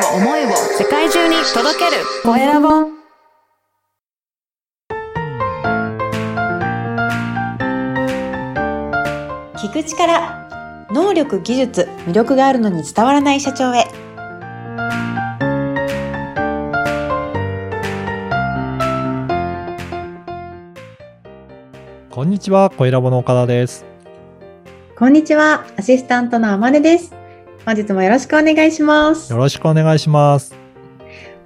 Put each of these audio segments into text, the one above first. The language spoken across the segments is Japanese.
を思いを世界中に届ける。コエラボ聞く力能力技術魅力があるのに伝わらない社長へ。こんにちは、コエラボの岡田です。こんにちはアシスタントのあまねです本日もよろしくお願いしますよろしくお願いします。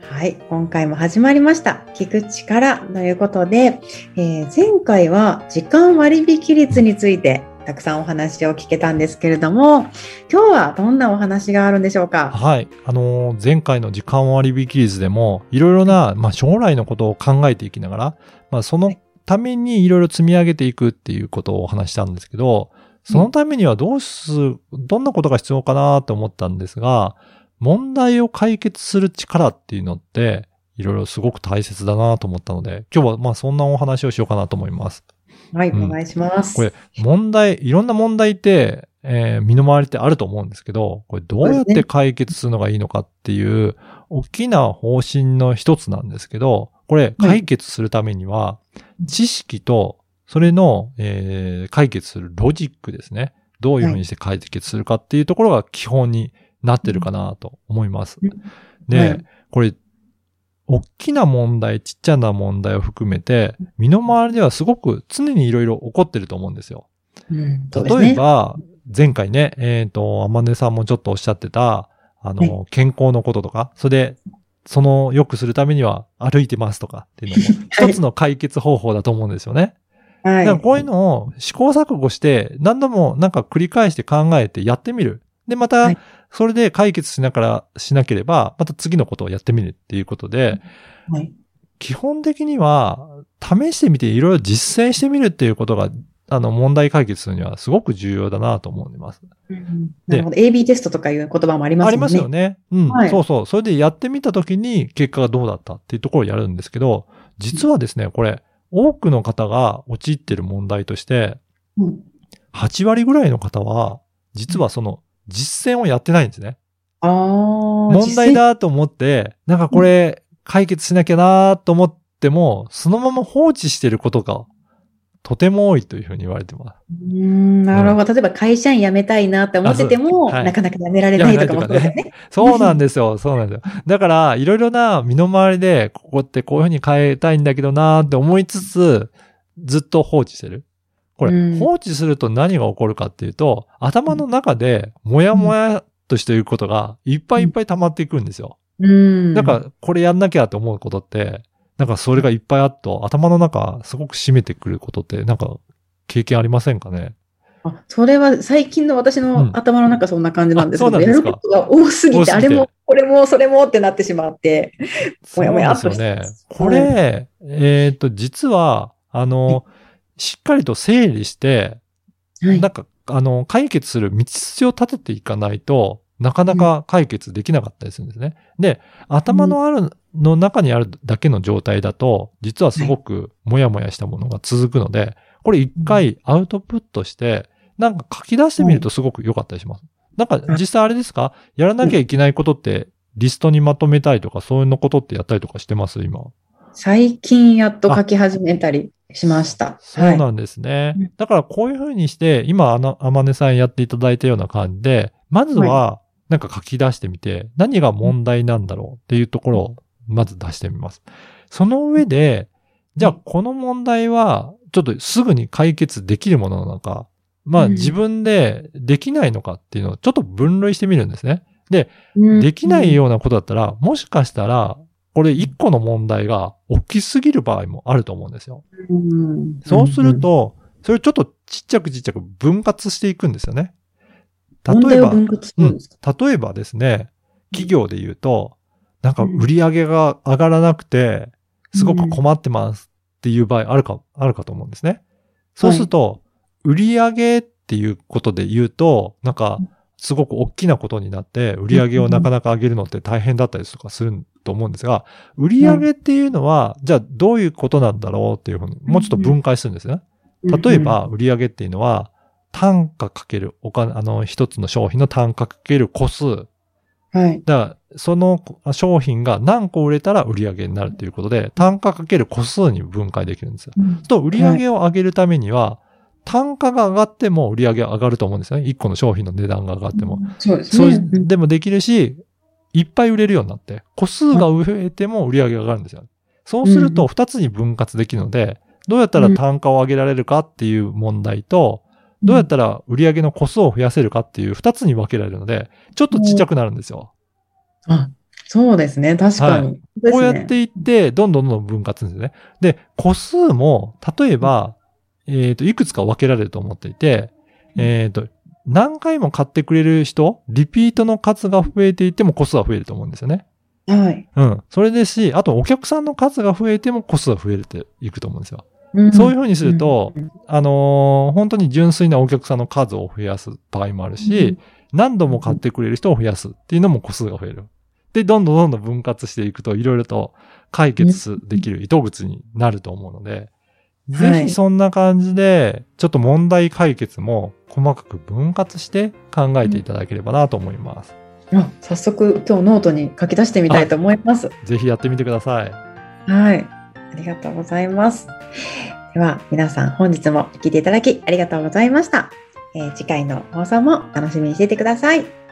はい今回も始まりました聞く力ということで、えー前回は時間割引率についてたくさんお話を聞けたんですけれども今日はどんなお話があるんでしょうか？はい。あのー前回の時間割引率でも、いろいろな、まあ、将来のことを考えていきながら、まあ、そのためにいろいろ積み上げていくっていうことをお話ししたんですけど、そのためにはどうす、どんなことが必要かなって思ったんですが、問題を解決する力っていうのって、いろいろすごく大切だなと思ったので、今日はまあそんなお話をしようかなと思います。はい、うん。お願いします。これ、問題、いろんな問題って、えー身の回りってあると思うんですけど、これどうやって解決するのがいいのかっていう、大きな方針の一つなんですけど、これ解決するためには、知識と、それの、えー解決するロジックですね。どういうふうにして解決するかっていうところが基本になってるかなと思います。うんで、はいこれ、大きな問題、ちっちゃな問題を含めて、身の回りではすごく常にいろいろ起こってると思うんですよ。うん例えば、前回ね、えっ、と、天音さんもちょっとおっしゃってた、あの、健康のこととか、それで、その良くするためには歩いてますとかっていうのも、はい一つの解決方法だと思うんですよね。はいだからこういうのを試行錯誤して、何度もなんか繰り返して考えてやってみる。で、またはい、それで解決しながら、しなければ、また次のことをやってみるっていうことで、はい基本的には、試してみていろいろ実践してみるっていうことが、あの、問題解決するにはすごく重要だなと思います。うんなるほど。AB テストとかいう言葉もありますね。ありますよね。うん、はいそうそう。それでやってみたときに結果がどうだったっていうところをやるんですけど、実はですね、これ、多くの方が陥っている問題として、うん8割ぐらいの方は、実はその実践をやってないんですね。問題だと思って、なんかこれ解決しなきゃなと思っても、そのまま放置してることがとても多いというふうに言われてます。うん、なるほど。例えば会社員辞めたいなって思ってても、はいなかなか辞められないとかもそうですよね。そうなんですよ。そうなんですよ。だから、いろいろな身の回りで、ここってこういうふうに変えたいんだけどなーって思いつつ、ずっと放置してる。これ、うん放置すると何が起こるかっていうと、頭の中で、もやもやとしていることが、いっぱいいっぱい溜まっていくんですよ。うん。だから、これやんなきゃと思うことって、なんかそれがいっぱいあっと、頭の中、すごく占めてくることって、なんか、経験ありませんかね？あそれは最近の私うん。の頭の中そんな感じなんですけど、うなんやることが多すぎて、あれも、これも、それもってなってしまって。もやもやっとしてです。よね。これ、えっ、と、実は、あの、しっかりと整理して、はい。なんか、あの、解決する道筋を立てていかないと、なかなか解決できなかったりするんですね。で、頭のある、の中にあるだけの状態だと、実はすごくもやもやしたものが続くので、これ一回アウトプットして、なんか書き出してみるとすごく良かったりします。なんか実際あれですか？やらなきゃいけないことって、リストにまとめたりとか、そういうのことってやったりとかしてます？今。最近やっと書き始めたりしました。そうなんですね。うんだからこういうふうにして、今、あの、あまねさんやっていただいたような感じで、まずは、なんか書き出してみて、何が問題なんだろうっていうところを、まず出してみます。その上で、じゃあこの問題は、ちょっとすぐに解決できるものなのか、まあうん自分でできないのかっていうのをちょっと分類してみるんですね。うんできないようなことだったら、もしかしたら、これ一個の問題が大きすぎる場合もあると思うんですよ。うんそうする、と、それをちょっとちっちゃくちっちゃく分割していくんですよね。問例えば、題を分割するん例えばですね、企業で言うと、なんか売り上げが上がらなくて、すごく困ってますっていう場合あるか、あるかと思うんですね。そうすると、売り上げっていうことで言うと、なんか、すごく大きなことになって、売り上げをなかなか上げるのって大変だったりとかすると思うんですが、売り上げっていうのは、じゃあどういうことなんだろうっていうふうに、もうちょっと分解するんですね。例えば、売り上げっていうのは、単価かけるお金、あの、一つの商品の単価かける個数。はい。だから、その商品が何個売れたら売り上げになるということで、単価かける個数に分解できるんですよ。うんと、売り上げを上げるためには、単価が上がっても売り上げは上がると思うんですよね。1個の商品の値段が上がっても。そうですね。いう、でもできるし、いっぱい売れるようになって、個数が増えても売り上げが上がるんですよ。そうすると、2つに分割できるので、どうやったら単価を上げられるかっていう問題と、どうやったら売り上げの個数を増やせるかっていう2つに分けられるので、ちょっとちっちゃくなるんですよ。あ、そうですね。確かに。こうやっていって、どんどんどんどん分割するんですよね。で、個数も、例えば、えっ、と、いくつか分けられると思っていて、えっ、と、何回も買ってくれる人、リピートの数が増えていっても個数は増えると思うんですよね。はい。うん。それですし、あとお客さんの数が増えても個数は増えていくと思うんですよ。んそういうふうにするとうんあのー本当に純粋なお客さんの数を増やす場合もあるし、何度も買ってくれる人を増やすっていうのも個数が増える。で、どんどんどんどん分割していくと、いろいろと解決できる糸口になると思うので、ぜひそんな感じで、ちょっと問題解決も細かく分割して考えていただければなと思います。あ早速今日ノートに書き出してみたいと思います。ぜひやってみてください。はい。ありがとうございます。では皆さん本日も聞いていただきありがとうございました。えー次回の放送も楽しみにしていてください。